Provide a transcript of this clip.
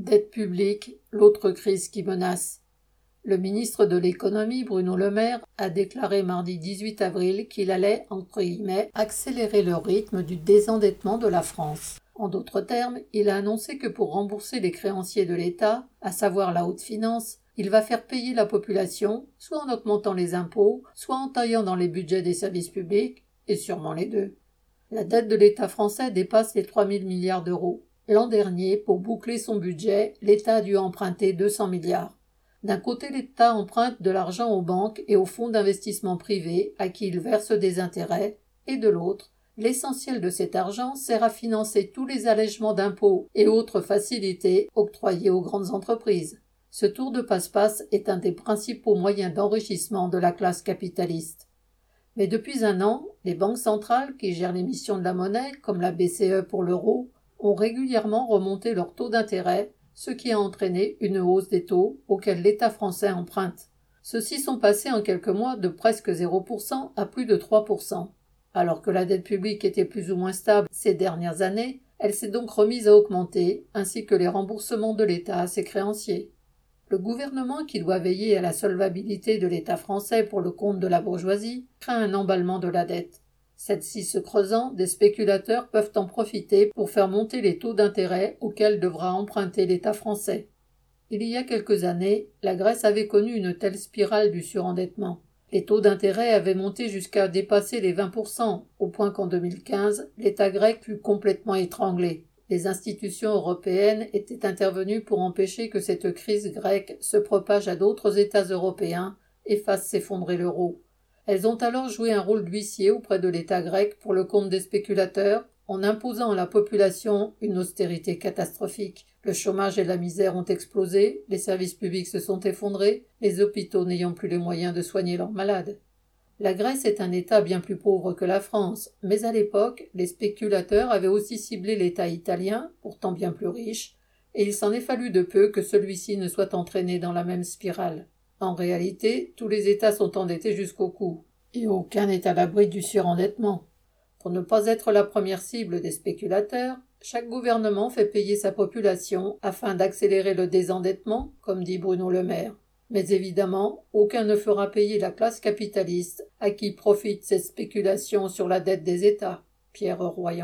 Dette publique, l'autre crise qui menace. Le ministre de l'économie, Bruno Le Maire, a déclaré mardi 18 avril qu'il allait, entre guillemets, accélérer le rythme du désendettement de la France. En d'autres termes, il a annoncé que pour rembourser les créanciers de l'État, à savoir la haute finance, il va faire payer la population, soit en augmentant les impôts, soit en taillant dans les budgets des services publics, et sûrement les deux. La dette de l'État français dépasse les 3 000 milliards d'euros. L'an dernier, pour boucler son budget, l'État a dû emprunter 200 milliards. D'un côté, l'État emprunte de l'argent aux banques et aux fonds d'investissement privés à qui il verse des intérêts, et de l'autre, l'essentiel de cet argent sert à financer tous les allègements d'impôts et autres facilités octroyées aux grandes entreprises. Ce tour de passe-passe est un des principaux moyens d'enrichissement de la classe capitaliste. Mais depuis un an, les banques centrales qui gèrent l'émission de la monnaie, comme la BCE pour l'euro, ont régulièrement remonté leur taux d'intérêt, ce qui a entraîné une hausse des taux auxquels l'État français emprunte. Ceux-ci sont passés en quelques mois de presque 0% à plus de 3%. Alors que la dette publique était plus ou moins stable ces dernières années, elle s'est donc remise à augmenter, ainsi que les remboursements de l'État à ses créanciers. Le gouvernement, qui doit veiller à la solvabilité de l'État français pour le compte de la bourgeoisie, craint un emballement de la dette. Cette-ci se creusant, des spéculateurs peuvent en profiter pour faire monter les taux d'intérêt auxquels devra emprunter l'État français. Il y a quelques années, la Grèce avait connu une telle spirale du surendettement. Les taux d'intérêt avaient monté jusqu'à dépasser les 20%, au point qu'en 2015, l'État grec fut complètement étranglé. Les institutions européennes étaient intervenues pour empêcher que cette crise grecque se propage à d'autres États européens et fasse s'effondrer l'euro. Elles ont alors joué un rôle d'huissier auprès de l'État grec pour le compte des spéculateurs, en imposant à la population une austérité catastrophique. Le chômage et la misère ont explosé, les services publics se sont effondrés, les hôpitaux n'ayant plus les moyens de soigner leurs malades. La Grèce est un État bien plus pauvre que la France, mais à l'époque, les spéculateurs avaient aussi ciblé l'État italien, pourtant bien plus riche, et il s'en est fallu de peu que celui-ci ne soit entraîné dans la même spirale. En réalité, tous les États sont endettés jusqu'au cou, et aucun n'est à l'abri du surendettement. Pour ne pas être la première cible des spéculateurs, chaque gouvernement fait payer sa population afin d'accélérer le désendettement, comme dit Bruno Le Maire. Mais évidemment, aucun ne fera payer la classe capitaliste à qui profitent ces spéculations sur la dette des États. Pierre Royan.